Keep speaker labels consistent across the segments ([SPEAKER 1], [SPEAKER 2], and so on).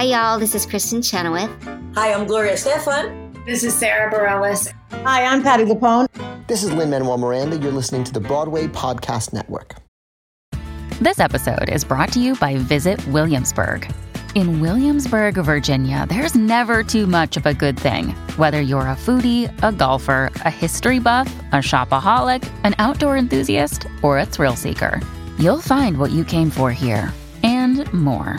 [SPEAKER 1] Hi, y'all. This is Kristin Chenoweth.
[SPEAKER 2] Hi, I'm Gloria Estefan.
[SPEAKER 3] This is Sara Bareilles.
[SPEAKER 4] Hi, I'm Patti LuPone.
[SPEAKER 5] This is Lin-Manuel Miranda. You're listening to the Broadway Podcast Network.
[SPEAKER 6] This episode is brought to you by Visit Williamsburg. In Williamsburg, Virginia, there's never too much of a good thing. Whether you're a foodie, a golfer, a history buff, a shopaholic, an outdoor enthusiast, or a thrill seeker, you'll find what you came for here and more.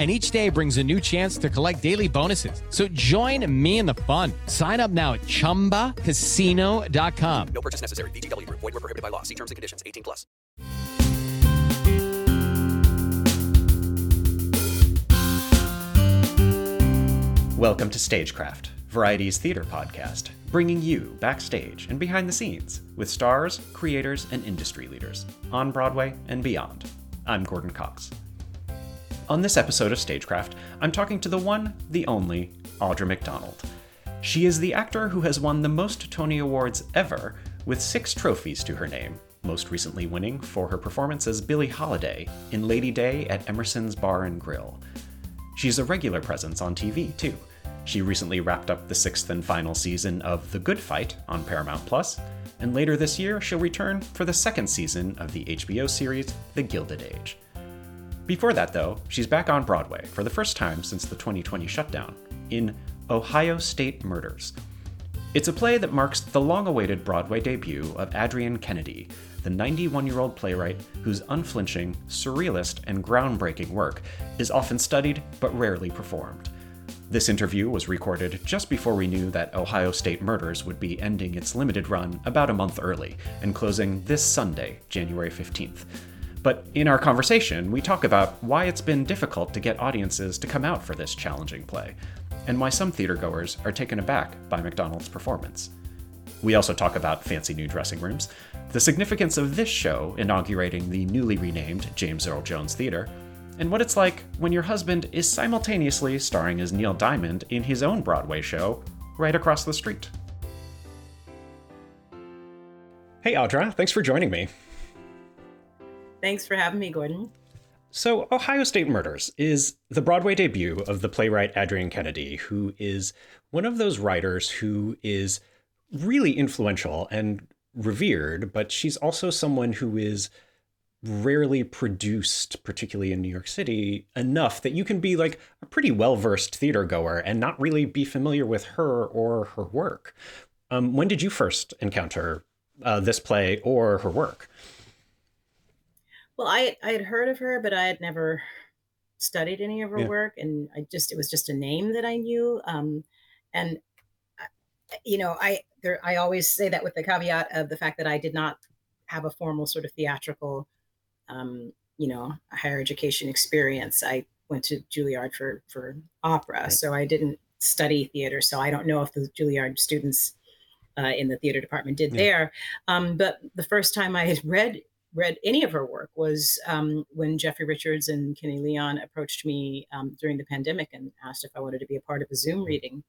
[SPEAKER 7] and each day brings a new chance to collect daily bonuses. So join me in the fun. Sign up now at ChumbaCasino.com.
[SPEAKER 8] No purchase necessary. VGW. Void were prohibited by law. See terms and conditions. 18 plus.
[SPEAKER 9] Welcome to Stagecraft, Variety's theater podcast, bringing you backstage and behind the scenes with stars, creators, and industry leaders on Broadway and beyond. I'm Gordon Cox. On this episode of Stagecraft, I'm talking to the one, the only, Audra McDonald. She is the actor who has won the most Tony Awards ever, with six trophies to her name, most recently winning for her performance as Billie Holiday in Lady Day at Emerson's Bar and Grill. She's a regular presence on TV, too. She recently wrapped up the sixth and final season of The Good Fight on Paramount Plus, and later this year she'll return for the second season of the HBO series The Gilded Age. Before that, though, she's back on Broadway for the first time since the 2020 shutdown in Ohio State Murders. It's a play that marks the long awaited Broadway debut of Adrienne Kennedy, the 91 year old playwright whose unflinching, surrealist, and groundbreaking work is often studied but rarely performed. This interview was recorded just before we knew that Ohio State Murders would be ending its limited run about a month early and closing this Sunday, January 15th. But in our conversation, we talk about why it's been difficult to get audiences to come out for this challenging play, and why some theatergoers are taken aback by McDonald's performance. We also talk about fancy new dressing rooms, the significance of this show inaugurating the newly renamed James Earl Jones Theater, and what it's like when your husband is simultaneously starring as Neil Diamond in his own Broadway show right across the street. Hey, Audra, thanks for joining me.
[SPEAKER 10] Thanks for having me, Gordon.
[SPEAKER 9] So, Ohio State Murders is the Broadway debut of the playwright Adrienne Kennedy, who is one of those writers who is really influential and revered, but she's also someone who is rarely produced, particularly in New York City, enough that you can be like a pretty well versed theater goer and not really be familiar with her or her work. Um, when did you first encounter uh, this play or her work?
[SPEAKER 10] Well, I I had heard of her, but I had never studied any of her yeah. work, and I just it was just a name that I knew. Um, and you know, I there I always say that with the caveat of the fact that I did not have a formal sort of theatrical, um, you know, higher education experience. I went to Juilliard for for opera, right. so I didn't study theater. So I don't know if the Juilliard students uh, in the theater department did yeah. there. Um, but the first time I had read read any of her work was um, when Jeffrey Richards and Kenny Leon approached me um, during the pandemic and asked if I wanted to be a part of a Zoom reading,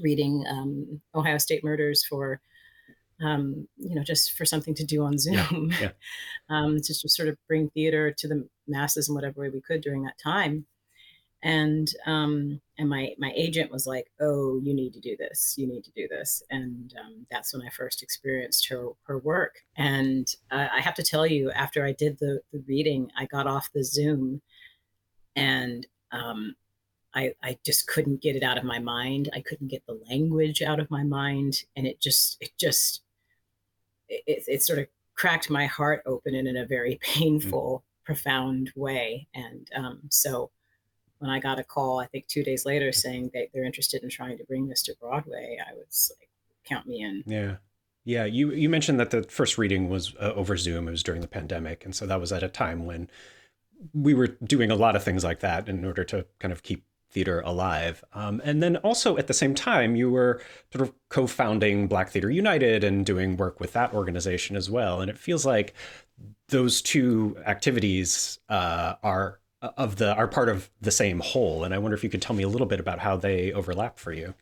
[SPEAKER 10] reading um, Ohio State Murders for, um, you know, just for something to do on Zoom, yeah, yeah. Um, just to sort of bring theater to the masses in whatever way we could during that time and um, and my my agent was like, "Oh, you need to do this. You need to do this." And um, that's when I first experienced her her work. And uh, I have to tell you, after I did the the reading, I got off the Zoom, and um, I, I just couldn't get it out of my mind. I couldn't get the language out of my mind. And it just, it just, it, it sort of cracked my heart open in a very painful, mm-hmm. profound way. And um, so when I got a call, I think two days later saying that they're interested in trying to bring this to Broadway, I was like, count me in.
[SPEAKER 9] Yeah. Yeah, you you mentioned that the first reading was uh, over Zoom. It was during the pandemic, and so that was at a time when we were doing a lot of things like that in order to kind of keep theater alive. Um, and then also at the same time, you were sort of co founding Black Theater United and doing work with that organization as well. And it feels like those two activities uh, are of the are part of the same whole. And i wonder if you could tell me a little bit about how they overlap for you.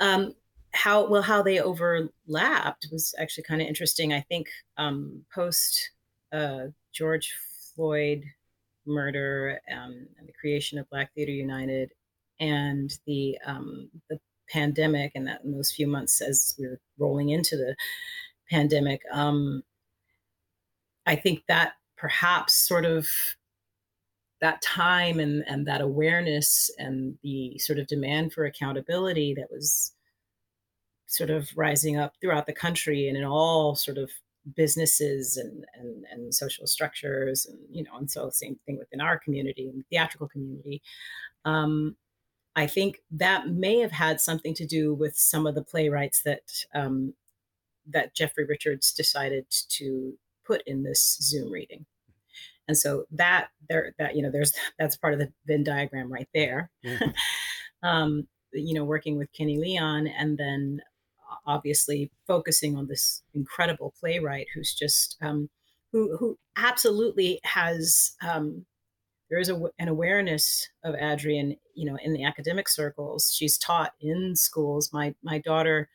[SPEAKER 10] Um, how well how they overlapped was actually kind of interesting. I think um, post uh, george floyd murder um, and the creation of Black Theater United and the um, the pandemic and that in those few months as we are rolling into the pandemic, um, I think that perhaps sort of that time and, and that awareness and the sort of demand for accountability that was sort of rising up throughout the country and in all sort of businesses and, and and social structures and you know and so same thing within our community and theatrical community. Um, i think that may have had something to do with some of the playwrights that um, that jeffrey richards decided to put in this zoom reading and so that there that you know there's that's part of the venn diagram right there mm-hmm. um, you know working with kenny leon and then obviously focusing on this incredible playwright who's just um, who who absolutely has um, there is a, an awareness of Adrienne, you know, in the academic circles. She's taught in schools. My my daughter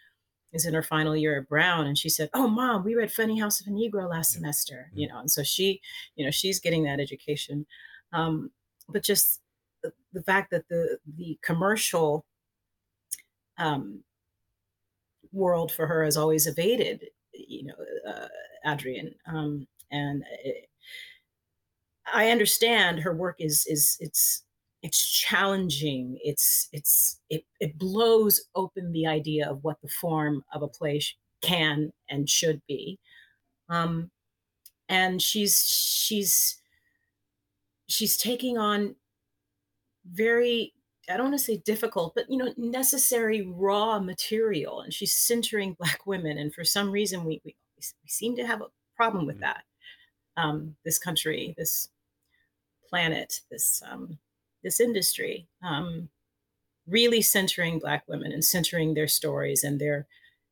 [SPEAKER 10] is in her final year at Brown, and she said, "Oh, mom, we read Funnyhouse of a Negro last semester," you know, and so she, you know, she's getting that education. Um, but just the, the fact that the the commercial um, world for her has always evaded, you know, uh, Adrienne. Um, and it, I understand her work is is it's it's challenging. It's it's it it blows open the idea of what the form of a play can and should be. Um, and she's she's she's taking on very I don't want to say difficult, but you know, necessary raw material. And she's centering Black women, and for some reason, we we, we seem to have a problem with mm-hmm. that. Um, this country, this planet, this um, this industry, um, really centering Black women and centering their stories and their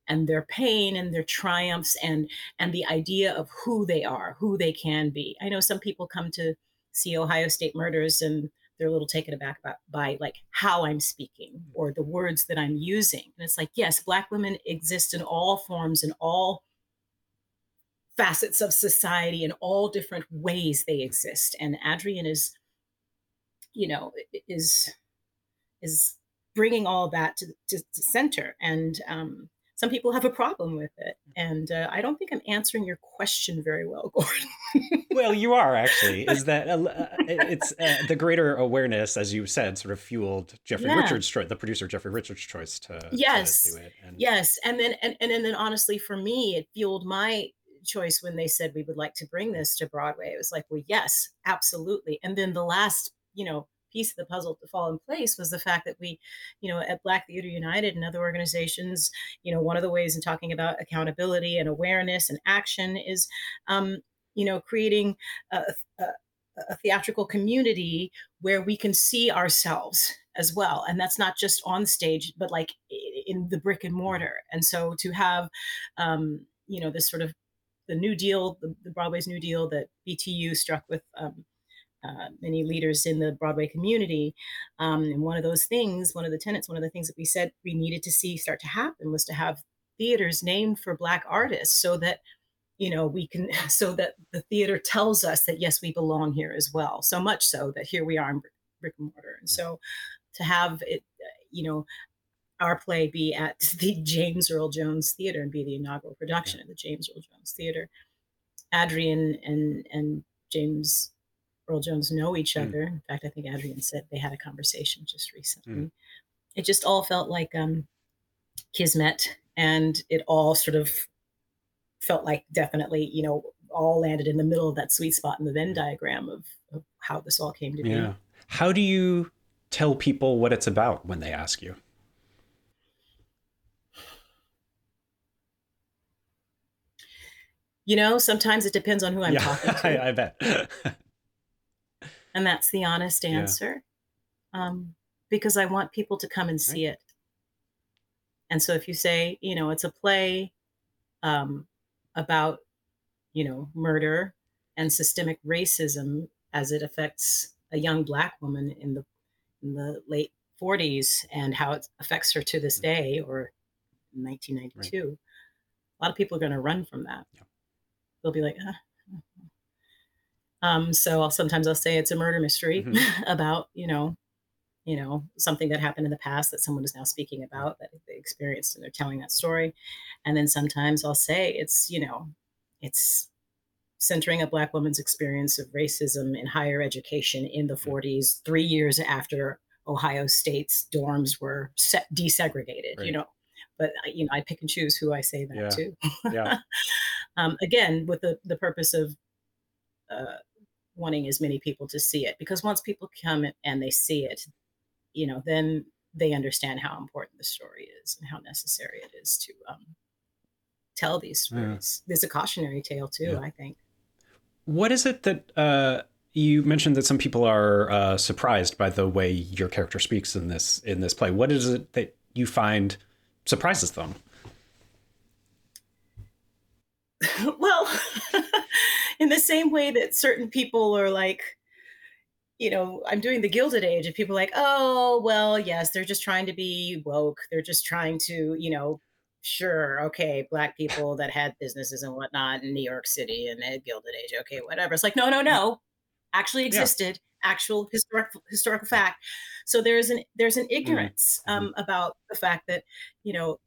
[SPEAKER 10] and their pain and their triumphs and and the idea of who they are, who they can be. I know some people come to see Ohio State murders and they're a little taken aback by, by like how I'm speaking mm-hmm. or the words that I'm using. And it's like, yes, Black women exist in all forms, in all facets of society, in all different ways they exist. And Adrienne is, you know, is is bringing all that to, to, to center. And um, some people have a problem with it. And uh, I don't think I'm answering your question very well, Gordon.
[SPEAKER 9] well, you are actually. Is that uh, it's uh, the greater awareness, as you said, sort of fueled Jeffrey yeah. Richards' choice, the producer Jeffrey Richards' choice to
[SPEAKER 10] yes,
[SPEAKER 9] to do it.
[SPEAKER 10] And... Yes, and then and, and then honestly, for me, it fueled my choice when they said we would like to bring this to Broadway. It was like, well, yes, absolutely. And then the last, you know, piece of the puzzle to fall in place was the fact that we, you know, at Black Theater United and other organizations, you know, one of the ways in talking about accountability and awareness and action is, um, you know, creating a, a, a theatrical community where we can see ourselves as well. And that's not just on stage but like in the brick and mortar. And so to have um, you know this sort of the new deal the, the broadway's new deal that btu struck with um, uh, many leaders in the Broadway community. Um, and one of those things, one of the tenants, one of the things that we said we needed to see start to happen was to have theaters named for Black artists so that you know we can so that the theater tells us that yes we belong here as well so much so that here we are in brick and mortar and so to have it you know our play be at the James Earl Jones Theater and be the inaugural production of the James Earl Jones Theater. adrienne and and James Earl Jones know each
[SPEAKER 9] Mm.
[SPEAKER 10] other. In fact, I think Adrienne said they had a conversation just recently.
[SPEAKER 9] Mm.
[SPEAKER 10] It just all felt like um, kismet, and it all sort of felt like definitely, you know, all landed in the middle of that sweet spot in the Venn diagram of, of how this all came to be.
[SPEAKER 9] Yeah. How do you tell people what it's about when they ask you?
[SPEAKER 10] You know, sometimes it depends on who I'm
[SPEAKER 9] yeah,
[SPEAKER 10] talking to.
[SPEAKER 9] I, I bet.
[SPEAKER 10] and that's the honest
[SPEAKER 9] Yeah.
[SPEAKER 10] answer um, because i want people to come and see it. And so if you say you know it's a play um, about you know murder and systemic racism as it affects a young black woman in the in the late 40s and how it affects her to this day or in 1992 a lot of people are going to run from that. They'll be like "Ah, um, so I'll, sometimes I'll say it's a murder mystery about, you know, you know, something that happened in the past that someone is now speaking about that they experienced and they're telling that story. And then sometimes I'll say it's, you know, it's centering a black woman's experience of racism in higher education in the 40s, three years after Ohio State's dorms were set, desegregated, you know. But I- you know, I pick and choose who I say that
[SPEAKER 9] Yeah.
[SPEAKER 10] to.
[SPEAKER 9] Yeah.
[SPEAKER 10] um, again, with the the purpose of uh, wanting as many people to see it, because once people come and they see it, you know, then they understand how important the story is and how necessary it is to um, tell these
[SPEAKER 9] Yeah.
[SPEAKER 10] stories. There's a cautionary tale too,
[SPEAKER 9] Yeah.
[SPEAKER 10] I think.
[SPEAKER 9] What is it that uh, you mentioned that some people are uh, surprised by the way your character speaks in this in this play? What is it that you find surprises them?
[SPEAKER 10] well, in the same way that certain people are like, you know, I'm doing the Gilded Age, and people are like, oh, well, yes, they're just trying to be woke. They're just trying to, you know, sure, okay, black people that had businesses and whatnot in New York City and the Gilded Age, okay, whatever. It's like, no, no, no, actually existed, actual historical historical fact. So there's an there's an ignorance um, about the fact that, you know,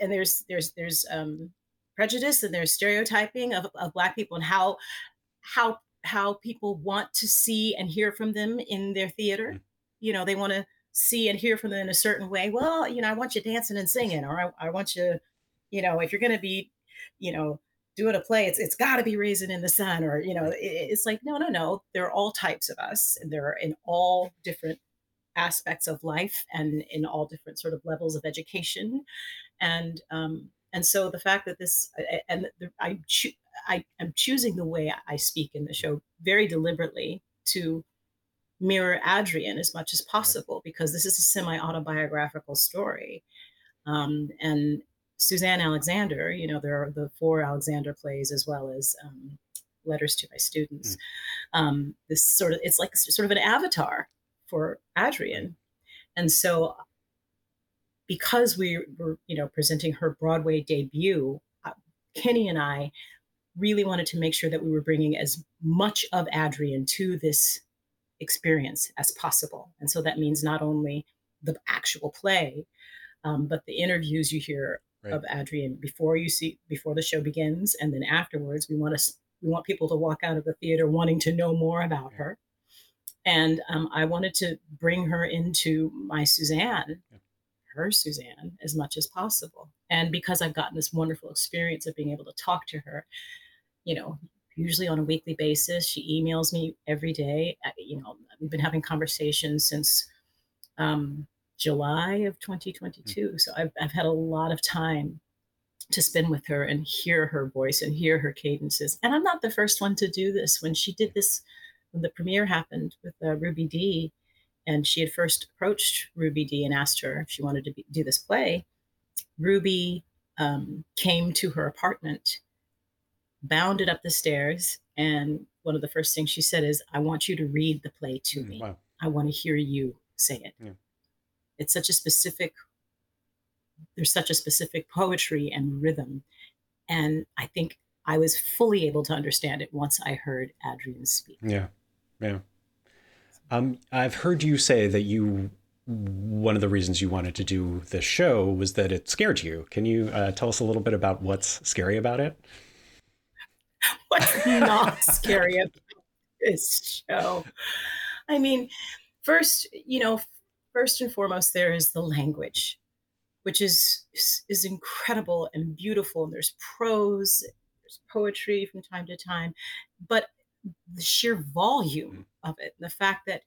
[SPEAKER 10] and there's there's there's um, prejudice and there's stereotyping of, of black people and how how how people want to see and hear from them in their theater. You know they want to see and hear from them in a certain way. Well you know i want you dancing and singing or i, I want you you know if you're going to be you know doing a play it's it's got to be Raisin in the Sun or you know it, it's like no no no. There are all types of us and they're in all different aspects of life and in all different sort of levels of education. And um and so the fact that this and the, I I am choosing the way I speak in the show very deliberately to mirror Adrienne as much as possible because this is a semi autobiographical story. Um, and Suzanne Alexander, you know, there are the four Alexander plays as well as um, letters to my students. Um, this sort of it's like sort of an avatar for Adrienne, and so because we were you know presenting her Broadway debut, uh, Kenny and I really wanted to make sure that we were bringing as much of Adrienne to this experience as possible. And so that means not only the actual play, um, but the interviews you hear
[SPEAKER 9] Right.
[SPEAKER 10] of Adrienne before you see before the show begins, and then afterwards. We want to we want people to walk out of the theater wanting to know more about her. And um, I wanted to bring her into my Suzanne, her Suzanne, as much as possible. And because I've gotten this wonderful experience of being able to talk to her, you know, usually on a weekly basis, she emails me every day. You know, we've been having conversations since um, July of 2022. So I've, I've had a lot of time to spend with her and hear her voice and hear her cadences. And I'm not the first one to do this. When she did this, when the premiere happened with uh, Ruby Dee, and she had first approached Ruby Dee and asked her if she wanted to be, do this play, Ruby um, came to her apartment, bounded up the stairs, and one of the first things she said is, "I want you to read the play to me.
[SPEAKER 9] Wow.
[SPEAKER 10] I want to hear you say it."
[SPEAKER 9] Yeah.
[SPEAKER 10] It's such a specific. There's such a specific poetry and rhythm, and I think I was fully able to understand it once I heard Adrienne speak.
[SPEAKER 9] Yeah, yeah. Um, I've heard you say that you one of the reasons you wanted to do this show was that it scared you. Can you uh, tell us a little bit about what's scary about it?
[SPEAKER 10] What's not scary? about this show. I mean, first, you know, first and foremost, there is the language, which is is incredible and beautiful. And there's prose, there's poetry from time to time, but the sheer volume of it, the fact that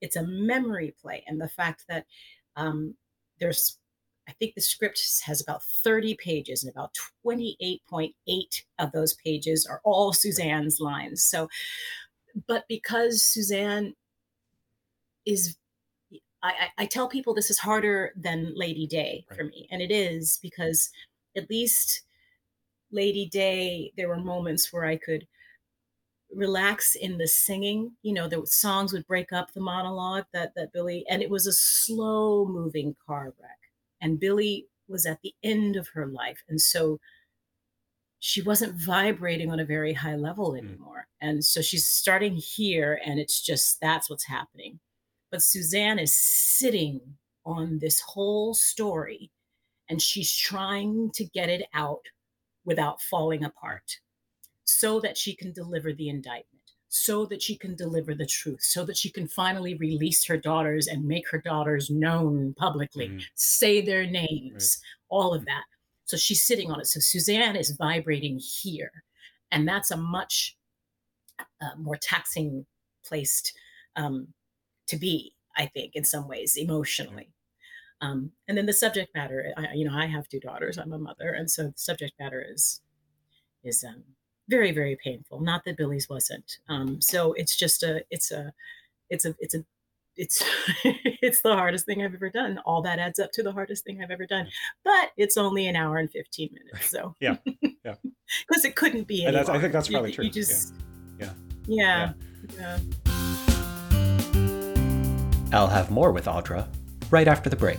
[SPEAKER 10] it's a memory play, and the fact that um, there's I think the script has about 30 pages, and about 28.8 of those pages are all Suzanne's lines. So, but because Suzanne is, I, I tell people this is harder than Lady Day right. for me. And it is because at least Lady Day, there were moments where I could relax in the singing you know the songs would break up the monologue that that billie and it was a slow moving car wreck and Billie was at the end of her life. And so she wasn't vibrating on a very high level mm. anymore. Mm. And so she's starting here, and it's just that's what's happening. But Suzanne is sitting on this whole story and she's trying to get it out without falling apart so that she can deliver the indictment so that she can deliver the truth, so that she can finally release her daughters and make her daughters known publicly, mm. say their names, right. all of that. So she's sitting on it. So Suzanne is vibrating here. And that's a much uh, more taxing place um, to be, I think, in some ways, emotionally. Um, and then the subject matter, I, you know, I have two daughters. I'm a mother, and so the subject matter is is um, very very painful. Not that billie's wasn't. Um, so it's just a it's a it's a it's a it's it's the hardest thing i've ever done. All that adds up to the hardest thing i've ever done. But it's only an hour and 15 minutes so.
[SPEAKER 9] Yeah yeah.
[SPEAKER 10] Because it couldn't be
[SPEAKER 9] and i think that's probably
[SPEAKER 10] you,
[SPEAKER 9] true.
[SPEAKER 10] you just
[SPEAKER 9] yeah.
[SPEAKER 10] Yeah. yeah. yeah.
[SPEAKER 9] i'll have more with audra right after the break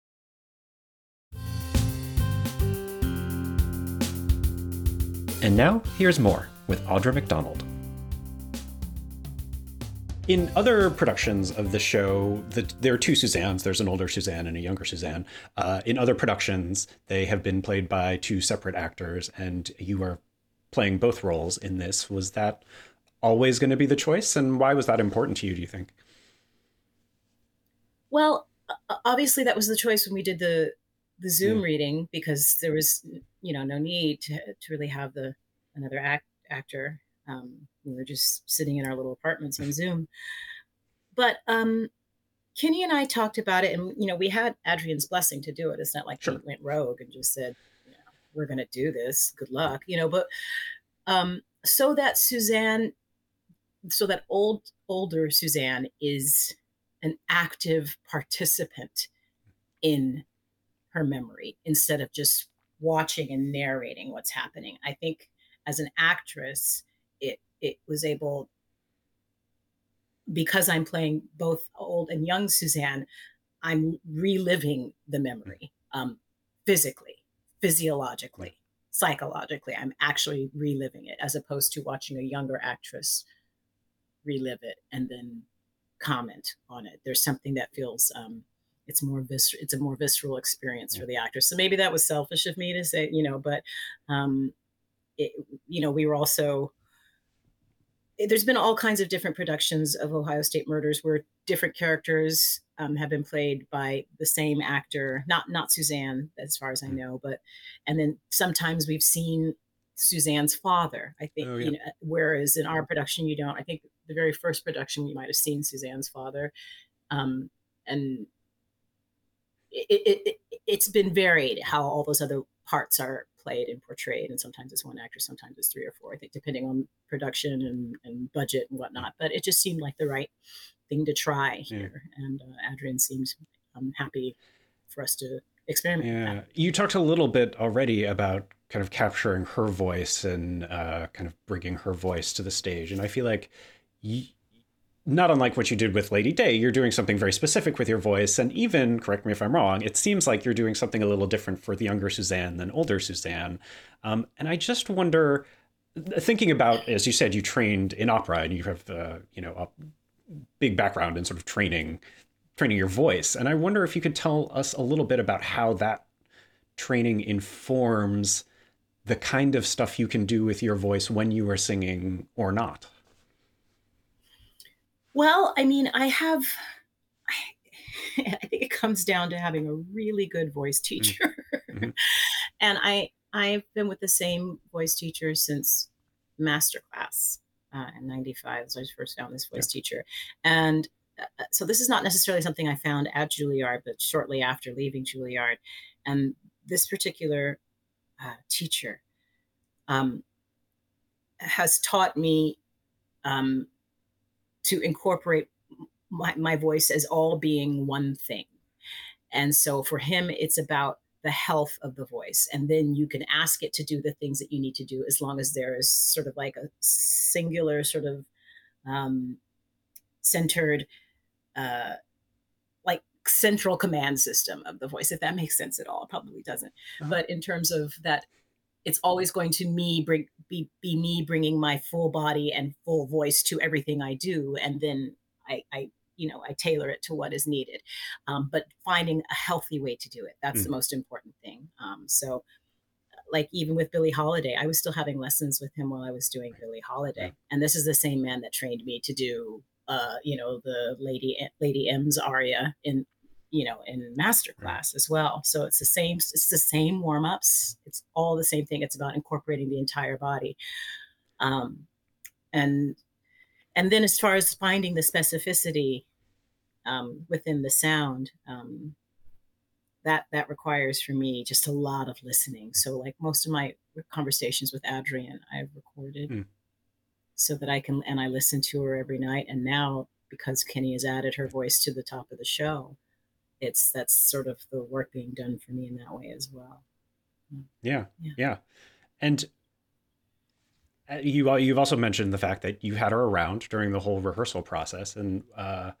[SPEAKER 9] And now, here's more with Audra McDonald. In other productions of the show, the, there are two Suzannes. There's an older Suzanne and a younger Suzanne. Uh, in other productions, they have been played by two separate actors, and you are playing both roles in this. Was that always going to be the choice, and why was that important to you? Do you think?
[SPEAKER 10] Well, obviously, that was the choice when we did the the Zoom mm. reading because there was, you know, no need to, to really have the another act, actor. Um, we were just sitting in our little apartments on Zoom. But um, Kenny and I talked about it, and you know, we had Adrienne's blessing to do it. It's not like sure. he went rogue and just said, you know, "We're going to do this. Good luck," you know. But um, so that Suzanne, so that old older Suzanne is an active participant in her memory instead of just watching and narrating what's happening. I think as an actress, it it was able because I'm playing both old and young Suzanne, I'm reliving the memory um, physically, physiologically, psychologically. I'm actually reliving it as opposed to watching a younger actress relive it and then comment on it. There's something that feels um, it's more vis- it's a more visceral experience for the actor. So maybe that was selfish of me to say, you know, but um, it, you know, we were also eh, there's been all kinds of different productions of Ohio State Murders where different characters um, have been played by the same actor, not not Suzanne, as far as I mm. know, but and then sometimes we've seen Suzanne's father. I think, oh, yeah. you know, whereas in our production you don't. I think the very first production you might have seen Suzanne's father, um, and it, it, it's been varied how all those other parts are played and portrayed and sometimes it's one actor sometimes it's three or four i think depending on production and, and budget and whatnot but it just seemed like the right thing to try here yeah. and uh, adrienne seems um, happy for us to experiment
[SPEAKER 9] yeah you talked a little bit already about kind of capturing her voice and uh, kind of bringing her voice to the stage. And I feel like, y- not unlike what you did with Lady Day, you're doing something very specific with your voice. And even, correct me if I'm wrong, it seems like you're doing something a little different for the younger Suzanne than older Suzanne. Um, and I just wonder, thinking about, as you said, you trained in opera and you have, uh, you know, a big background in sort of training, training your voice. And I wonder if you could tell us a little bit about how that training informs the kind of stuff you can do with your voice when you are singing or not?
[SPEAKER 10] Well, I mean, I have, I, I think it comes down to having a really good voice mm. teacher. Mm-hmm. and I, I've been with the same voice teacher since Master Class uh, in 95 So I first found this voice yeah. teacher. And uh, uh, so this is not necessarily something I found at Juilliard, but shortly after leaving Juilliard. And this particular uh, teacher um, has taught me um, to incorporate my, my voice as all being one thing. And so for him, it's about the health of the voice. And then you can ask it to do the things that you need to do as long as there is sort of like a singular, sort of um, centered, uh, like central command system of the voice, if that makes sense at all. It probably doesn't. Uh-huh. But in terms of that, it's always going to me bring be, be me bringing my full body and full voice to everything I do. And then I, I you know i tailor it to what is needed um, but finding a healthy way to do it that's mm. the most important thing um, so like even with billie holiday i was still having lessons with him while i was doing billie holiday yeah. and this is the same man that trained me to do uh, you know the lady lady m's aria in you know in master class as well. So it's the same it's the same warm-ups it's all the same thing it's about incorporating the entire body. Um, and and then as far as finding the specificity um, within the sound um, that that requires for me just a lot of listening. So like most of my conversations with adrienne i've recorded mm. so that i can and i listen to her every night. And now because kenny has added her voice to the top of the show it's that's sort of the work being done for me in that way as well
[SPEAKER 9] yeah yeah, yeah. and uh, you you've also mentioned the fact that you had her around during the whole rehearsal process and uh,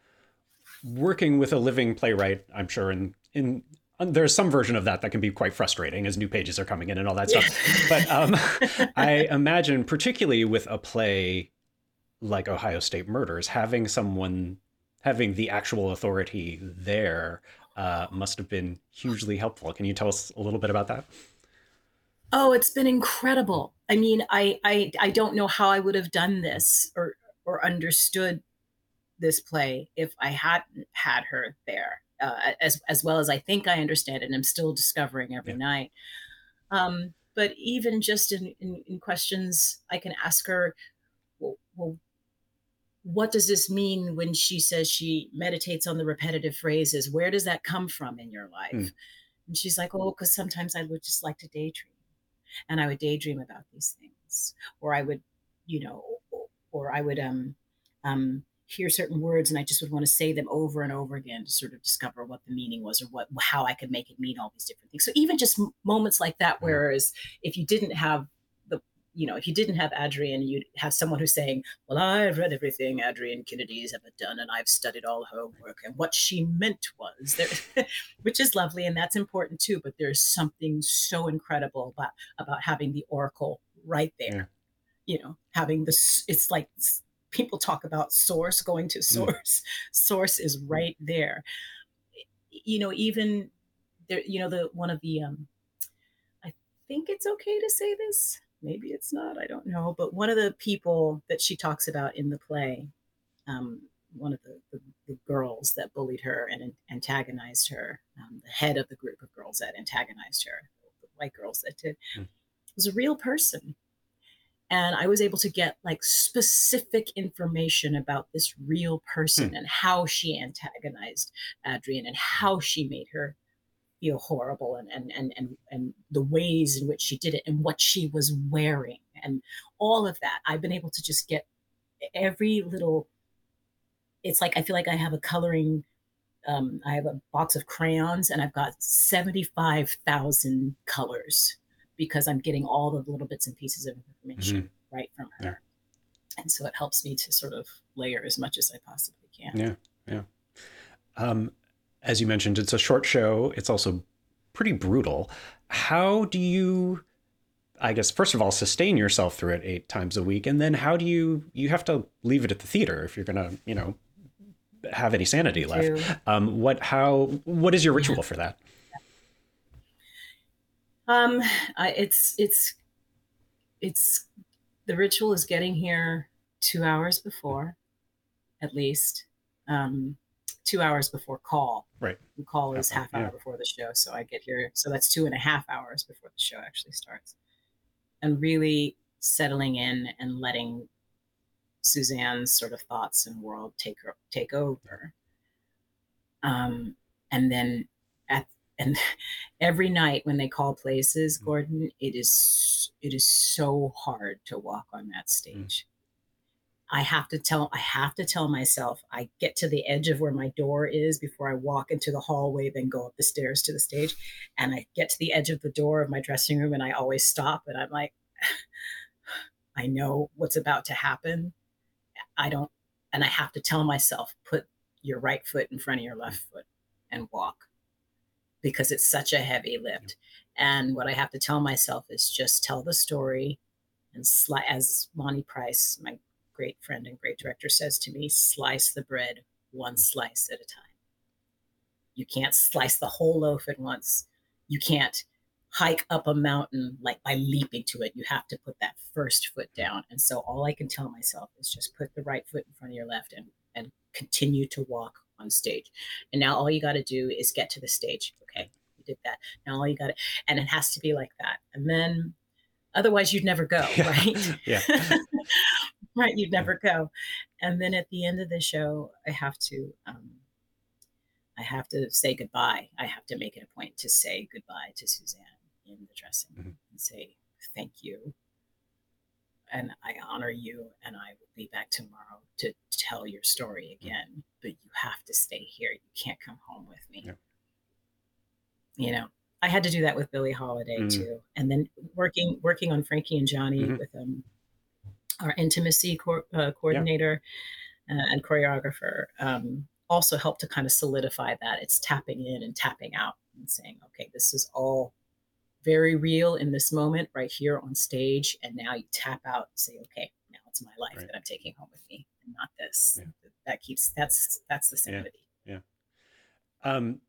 [SPEAKER 9] working with a living playwright, I'm sure in in there's some version of that that can be quite frustrating as new pages are coming in and all that stuff. but um, I imagine, particularly with a play like Ohio State Murders, having someone having the actual authority there uh, must have been hugely helpful. Can you tell us a little bit about that?
[SPEAKER 10] Oh, it's been incredible. I mean, I I I don't know how I would have done this or or understood this play if I hadn't had her there, uh, as as well as I think I understand it, and I'm still discovering every yeah. night. Um, but even just in, in, in, questions, I can ask her, well, well, what does this mean when she says she meditates on the repetitive phrases? Where does that come from in your life? Mm. And she's like, oh, because sometimes I would just like to daydream, and I would daydream about these things, or I would, you know, or I would um um hear certain words and I just would want to say them over and over again to sort of discover what the meaning was or what how I could make it mean all these different things. So even just moments like that, mm-hmm. whereas if you didn't have you know if you didn't have Adrienne, you'd have someone who's saying, "Well, I've read everything Adrienne Kennedy's ever done, and I've studied all her work, and what she meant was there," which is lovely and that's important too. But there's something so incredible about about having the oracle right there. Yeah. You know, having this, it's like people talk about source going to mm. source mm. source is right there you know even there you know the one of the um i think it's okay to say this maybe it's not i don't know but one of the people that she talks about in the play um one of the, the, the girls that bullied her and antagonized her um, the head of the group of girls that antagonized her the white girls that did mm. was a real person and I was able to get like specific information about this real person hmm. and how she antagonized Adrienne and how she made her feel horrible and, and and and and the ways in which she did it and what she was wearing and all of that. I've been able to just get every little it's like I feel like I have a coloring um, I have a box of crayons and I've got 75,000 colors because I'm getting all the little bits and pieces of information
[SPEAKER 9] Mhm.
[SPEAKER 10] right from her.
[SPEAKER 9] Yeah.
[SPEAKER 10] And so it helps me to sort of layer as much as I possibly can.
[SPEAKER 9] Yeah, yeah. Um, as you mentioned, it's a short show. It's also pretty brutal. How do you, I guess, first of all, sustain yourself through it eight times a week, and then how do you you have to leave it at the theater if you're gonna, you know, have any sanity left? Um, what how what is your ritual for that?
[SPEAKER 10] Um, I, it's it's it's the ritual is getting here two hours before, at least, um, two hours before call.
[SPEAKER 9] Right.
[SPEAKER 10] The call is
[SPEAKER 9] Half
[SPEAKER 10] half
[SPEAKER 9] hour, yeah.
[SPEAKER 10] before the show, so I get here. So that's two and a half hours before the show actually starts, and really settling in and letting Suzanne's sort of thoughts and world take her take over. Um, and then at and every night when they call places, Gordon, it is it is so hard to walk on that stage. I have to tell I have to tell myself I get to the edge of where my door is before I walk into the hallway, then go up the stairs to the stage. And I get to the edge of the door of my dressing room and I always stop and I'm like, I know what's about to happen. I don't and I have to tell myself, put your right foot in front of your left foot and walk because it's such a heavy lift. And what I have to tell myself is just tell the story and sli- as Monty Price, my great friend and great director, says to me, slice the bread one slice at a time. You can't slice the whole loaf at once. You can't hike up a mountain like by leaping to it. You have to put that first foot down. And so all I can tell myself is just put the right foot in front of your left and and continue to walk on stage. And now all you got to do is get to the stage. Okay, you did that. Now all you got to, and it has to be like that. And then otherwise you'd never go, right?
[SPEAKER 9] Yeah.
[SPEAKER 10] right, you'd never go. And then at the end of the show, I have to, um, I have to say goodbye. I have to make it a point to say goodbye to Suzanne in the dressing room and say thank you. And I honor you, and I will be back tomorrow to tell your story again. But you have to stay here. You can't come home with me.
[SPEAKER 9] Yeah.
[SPEAKER 10] You know, I had to do that with Billie Holiday
[SPEAKER 9] Mm.
[SPEAKER 10] too, and then working working on Frankie and Johnny
[SPEAKER 9] Mhm.
[SPEAKER 10] with um, our intimacy co- uh, coordinator uh, and choreographer um, also helped to kind of solidify that. It's tapping in and tapping out and saying, okay, this is all very real in this moment right here on stage. And now you tap out and say, okay, now it's my life
[SPEAKER 9] Right.
[SPEAKER 10] that I'm taking home with me and not this. That keeps, that's, that's the sanity.
[SPEAKER 9] Yeah. Um,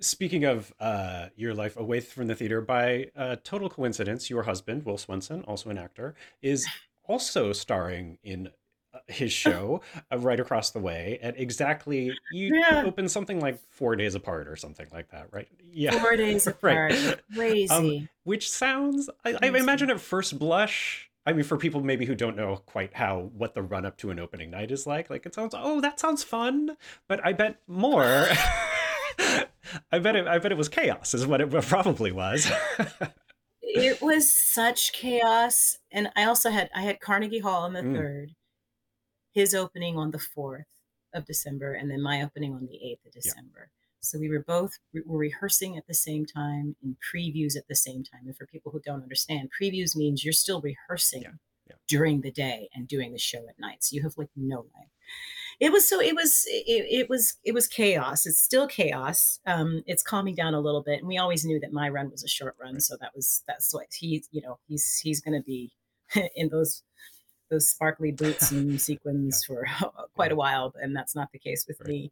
[SPEAKER 9] speaking of uh, your life away from the theater, by uh, total coincidence, your husband, Will Swenson, also an actor, is also starring in uh, his show uh, right across the way at exactly you
[SPEAKER 10] Yeah.
[SPEAKER 9] open something like four days apart or something like that right yeah
[SPEAKER 10] Four days
[SPEAKER 9] right
[SPEAKER 10] apart. Crazy.
[SPEAKER 9] um, which sounds I, I imagine at first blush i mean for people maybe who don't know quite how what the run up to an opening night is like like it sounds oh that sounds fun but i bet more i bet it i bet it was chaos is what it probably was
[SPEAKER 10] it was such chaos and i also had i had carnegie hall on the
[SPEAKER 9] Mm.
[SPEAKER 10] third his opening on the fourth of december and then my opening on the 8th of december. So we were both we were rehearsing at the same time in previews at the same time. And for people who don't understand previews means you're still rehearsing during the day and doing the show at night. So you have like no life. It was so it was it, it was it was chaos. It's still chaos. Um it's calming down a little bit. And we always knew that my run was a short run. So that was that's what he you know he's he's going to be in those those sparkly boots and sequins for quite a while and that's not the case with me.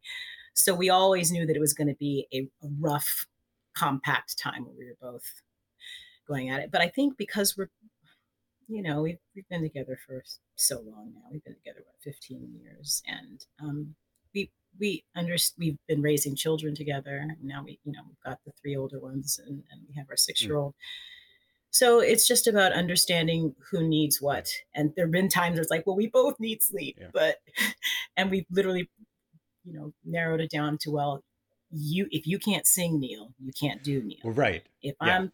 [SPEAKER 10] So we always knew that it was going to be a, a rough compact time where we were both going at it. But i think because we're you know we've, we've been together for so long now we've been together what 15 years and um we we under we've been raising children together now we you know we've got the three older ones and, and we have our six year old so it's just about understanding who needs what and there have been times where it's like well we both need sleep but and we've literally you know narrowed it down to well you if you can't sing neil you can't do neil.
[SPEAKER 9] Well, right.
[SPEAKER 10] If
[SPEAKER 9] Yeah.
[SPEAKER 10] I'm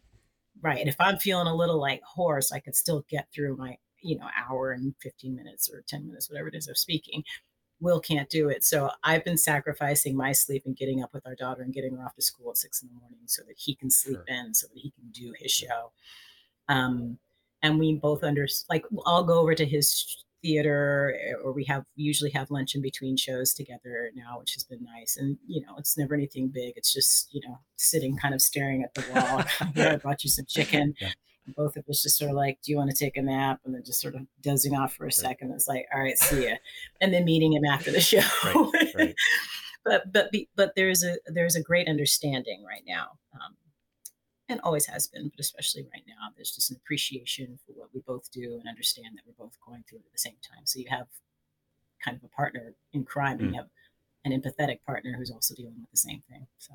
[SPEAKER 10] right, And if I'm feeling a little like hoarse, I could still get through my, you know, hour and 15 minutes or 10 minutes, whatever it is of speaking. Will can't do it. So I've been sacrificing my sleep and getting up with our daughter and getting her off to school at six in the morning so that he can sleep in, so that he can do his show. Um, and we both under like I'll go over to his theater eh, or we have usually have lunch in between shows together now which has been nice. And you know it's never anything big. It's just you know sitting kind of staring at the wall. Yeah i brought you some chicken. Yeah. both of us just sort of like do you want to take a nap? And then just sort of dozing off for a right. second. It's like all right see ya. And then meeting him after the show. Right, right. but but but there's a there's a great understanding right now um, and always has been, but especially right now, there's just an appreciation for what we both do and understand that we're both going through it at the same time. So you have kind of a partner in crime, mm. and you have an empathetic partner who's also dealing with the same thing. So,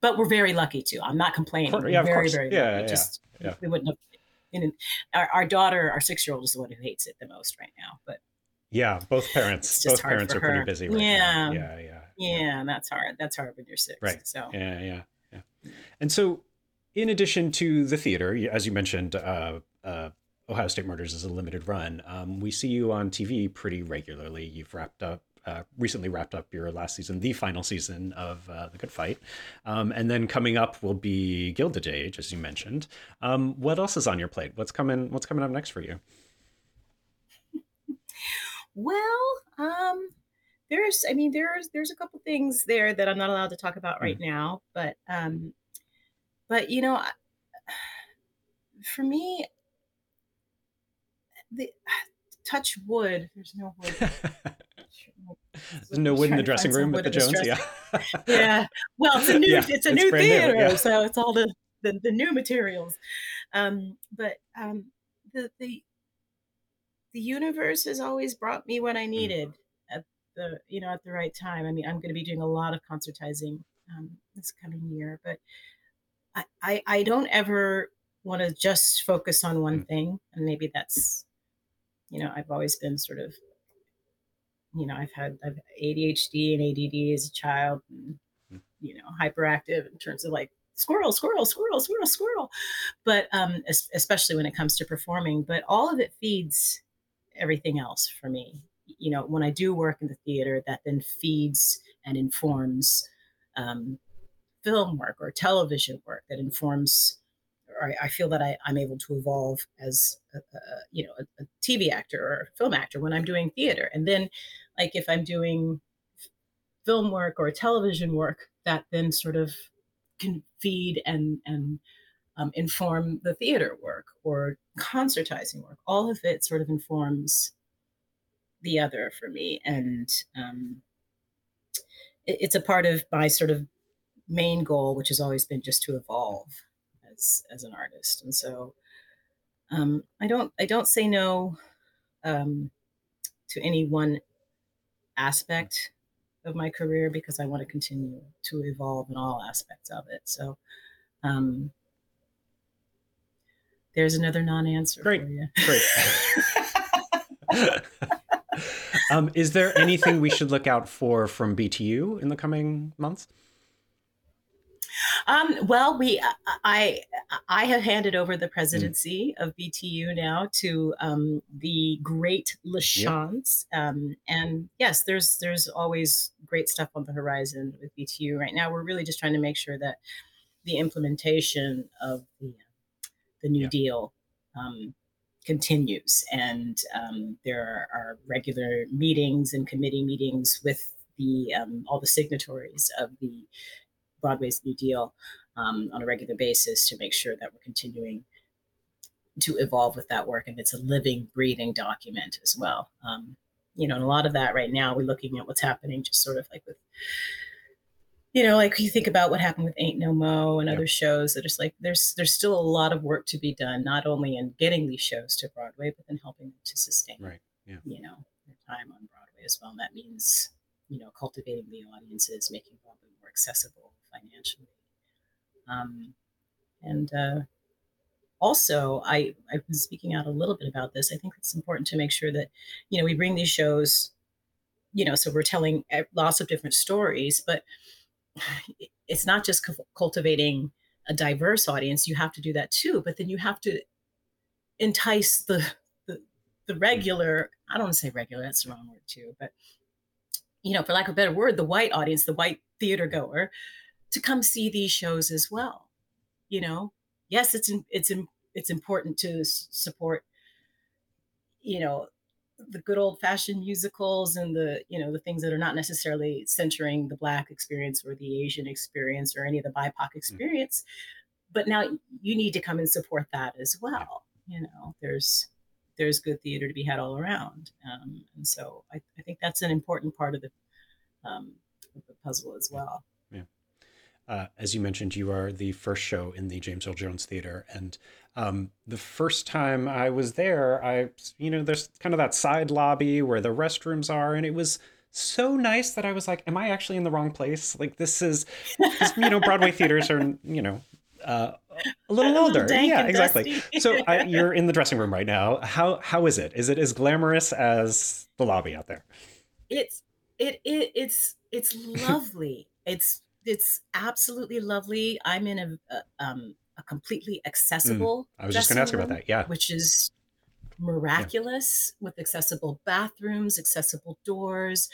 [SPEAKER 10] but we're very lucky too. I'm not complaining. Course, yeah, very, very
[SPEAKER 9] yeah,
[SPEAKER 10] lucky.
[SPEAKER 9] Yeah,
[SPEAKER 10] just
[SPEAKER 9] yeah.
[SPEAKER 10] we wouldn't have. In, our, our daughter, our six year old, is the one who hates it the most right now. But
[SPEAKER 9] yeah, both parents, both parents are her. pretty busy right
[SPEAKER 10] yeah.
[SPEAKER 9] now. Yeah, yeah,
[SPEAKER 10] yeah, yeah. And that's hard. That's hard when you're six.
[SPEAKER 9] Right.
[SPEAKER 10] So
[SPEAKER 9] yeah, yeah, yeah. And so in addition to the theater, as you mentioned, uh, uh, Ohio State Murders is a limited run. Um, we see you on TV pretty regularly. You've wrapped up, uh, recently wrapped up your last season, the final season of uh, The Good Fight. Um, and then coming up will be Gilded Age, as you mentioned. Um, what else is on your plate? What's coming, what's coming up next for you?
[SPEAKER 10] Well, um, there's, I mean, there's, there's a couple things there that I'm not allowed to talk about right mm. now, but, um, but you know, for me, the touch wood. There's no wood.
[SPEAKER 9] There's no wood in the dressing room with the Jones. Yeah.
[SPEAKER 10] yeah. Well, it's a new yeah, it's a it's new theater, new, yeah. so it's all the, the, the new materials. Um, but um, the the the universe has always brought me what I mm. needed mm. at the you know at the right time. I mean, I'm going to be doing a lot of concertizing um, this coming year, but I, I, don't ever want to just focus on one mm. thing. And maybe that's, you know, I've always been sort of, you know, I've had I've ADHD and ADD as a child, and, mm. you know, hyperactive in terms of like squirrel, squirrel, squirrel, squirrel, squirrel. But um, especially when it comes to performing, but all of it feeds everything else for me. You know, when I do work in the theater, that then feeds and informs um, film work or television work that informs or I, feel that I, am able to evolve as a, a you know a, a, TV actor or a film actor when I'm doing theater. And then like if I'm doing film work or television work, that then sort of can feed and and um, inform the theater work or concertizing work. All of it sort of informs the other for me, and um, it, it's a part of my sort of main goal, which has always been just to evolve as as an artist. And so um, I don't I don't say no um, to any one aspect of my career because I want to continue to evolve in all aspects of it. So um, there's another non-answer
[SPEAKER 9] Great. Great. um, is there anything we should look out for from BTU in the coming months?
[SPEAKER 10] Um, well, we uh, I I have handed over the mm. presidency mm. of BTU now to um, the great LaChanze, yep. um, and yes, there's there's always great stuff on the horizon with BTU right now. We're really just trying to make sure that the implementation of the the New yep. Deal um, continues, and um, there are regular meetings and committee meetings with the um, all the signatories of the Broadway's New Deal um, on a regular basis to make sure that we're continuing to evolve with that work and it's a living, breathing document as well. Um, you know, and a lot of that right now, we're looking at what's happening just sort of like with, you know, like you think about what happened with Ain't No Mo and other shows that just like there's there's still a lot of work to be done, not only in getting these shows to Broadway, but then helping them to sustain,
[SPEAKER 9] right. yeah.
[SPEAKER 10] you know, their time on Broadway as well. And that means, you know, cultivating the audiences, making Broadway more accessible financially. Um, and uh, also, I, I've been speaking out a little bit about this. I think it's important to make sure that, you know, we bring these shows, you know, so we're telling lots of different stories, but it's not just cultivating a diverse audience. You have to do that too, but then you have to entice the, the, the regular, I don't want to say regular, that's the wrong word too, but you know, for lack of a better word, the white audience, the white theater goer, to come see these shows as well. You know, yes, it's in, it's in, it's important to support, you know, the good old fashioned musicals and the you know the things that are not necessarily centering the black experience or the asian experience or any of the bipoc
[SPEAKER 9] Mm.
[SPEAKER 10] experience but now you need to come and support that as well you know there's there's good theater to be had all around um, and so I, I think that's an important part of the um, of the puzzle as well
[SPEAKER 9] Yeah. Uh, as you mentioned, you are the first show in the James Earl Jones Theater, and um, the first time I was there, I you know there's kind of that side lobby where the restrooms are, and it was so nice that I was like, "Am I actually in the wrong place? Like this is, you know, Broadway theaters are you know." Uh, a little
[SPEAKER 10] A little
[SPEAKER 9] older, yeah, exactly. so I, you're in the dressing room right now. How how is it? Is it as glamorous as the lobby out there?
[SPEAKER 10] it's it, it it's it's lovely it's it's absolutely lovely i'm in a, a um a completely accessible
[SPEAKER 9] Mm, I was just gonna ask you about that, yeah.
[SPEAKER 10] which is miraculous with accessible bathrooms accessible doors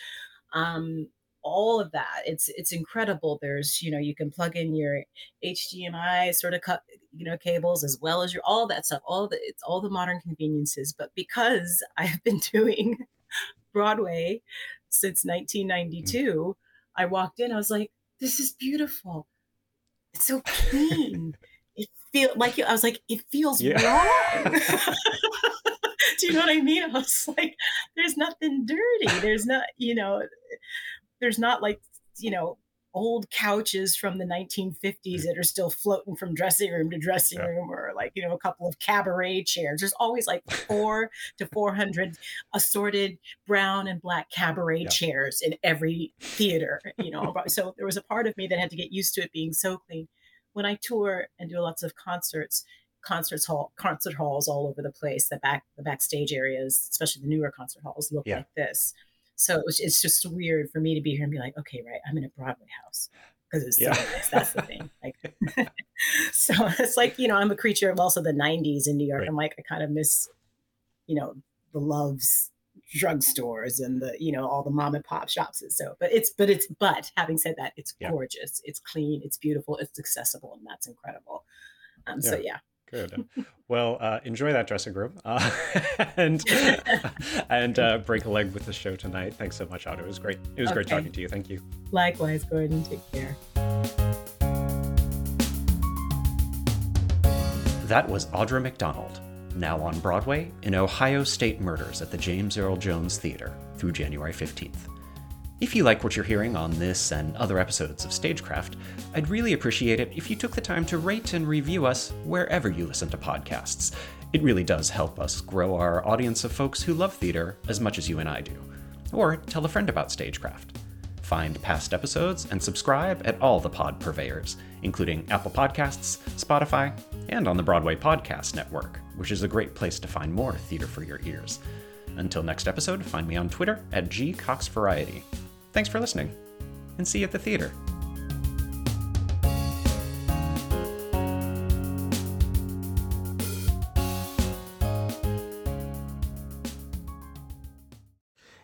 [SPEAKER 10] um all of that it's it's incredible there's you know you can plug in your hdmi sort of cut you know cables as well as your all that stuff all the it's all the modern conveniences but because i've been doing broadway since mm. 1992 i walked in i was like this is beautiful. It's so clean. It feel like i was like it feels
[SPEAKER 9] Yeah.
[SPEAKER 10] wrong. Do you know what i mean? I was like there's nothing dirty. There's not you know there's not like you know old couches from the 1950s mm. that are still floating from dressing room to dressing
[SPEAKER 9] Yeah.
[SPEAKER 10] room or like you know a couple of cabaret chairs there's always like four to 400 assorted brown and black cabaret
[SPEAKER 9] Yeah.
[SPEAKER 10] chairs in every theater you know so there was a part of me that had to get used to it being so clean when i tour and do lots of concerts concerts hall concert halls all over the place the back the backstage areas especially the newer concert halls look
[SPEAKER 9] Yeah.
[SPEAKER 10] like this so it was, it's just weird for me to be here and be like okay right i'm in a broadway house because it's so
[SPEAKER 9] Yeah.
[SPEAKER 10] nice that's the thing like so it's like you know i'm a creature of also the 90s in new york
[SPEAKER 9] Right.
[SPEAKER 10] i'm like i kind of miss you know the loves drugstores and the you know all the mom and pop shops and so but it's but it's but having said that it's
[SPEAKER 9] Yeah.
[SPEAKER 10] gorgeous it's clean it's beautiful it's accessible and that's incredible um so yeah
[SPEAKER 9] Good. Well, uh, enjoy that dressing room uh, and and uh, break a leg with the show tonight. Thanks so much, Audra. It was great. It was great talking to you. Thank you.
[SPEAKER 10] likewise gordon take care
[SPEAKER 9] That was Audra McDonald, now on Broadway in Ohio State Murders at the James Earl Jones Theater through January 15th. If you like what you're hearing on this and other episodes of Stagecraft, I'd really appreciate it if you took the time to rate and review us wherever you listen to podcasts. It really does help us grow our audience of folks who love theater as much as you and I do. Or tell a friend about Stagecraft. Find past episodes and subscribe at all the pod purveyors, including Apple Podcasts, Spotify, and on the Broadway Podcast Network, which is a great place to find more theater for your ears. Until next episode, find me on Twitter at gcoxvariety. Thanks for listening, and see you at the theater.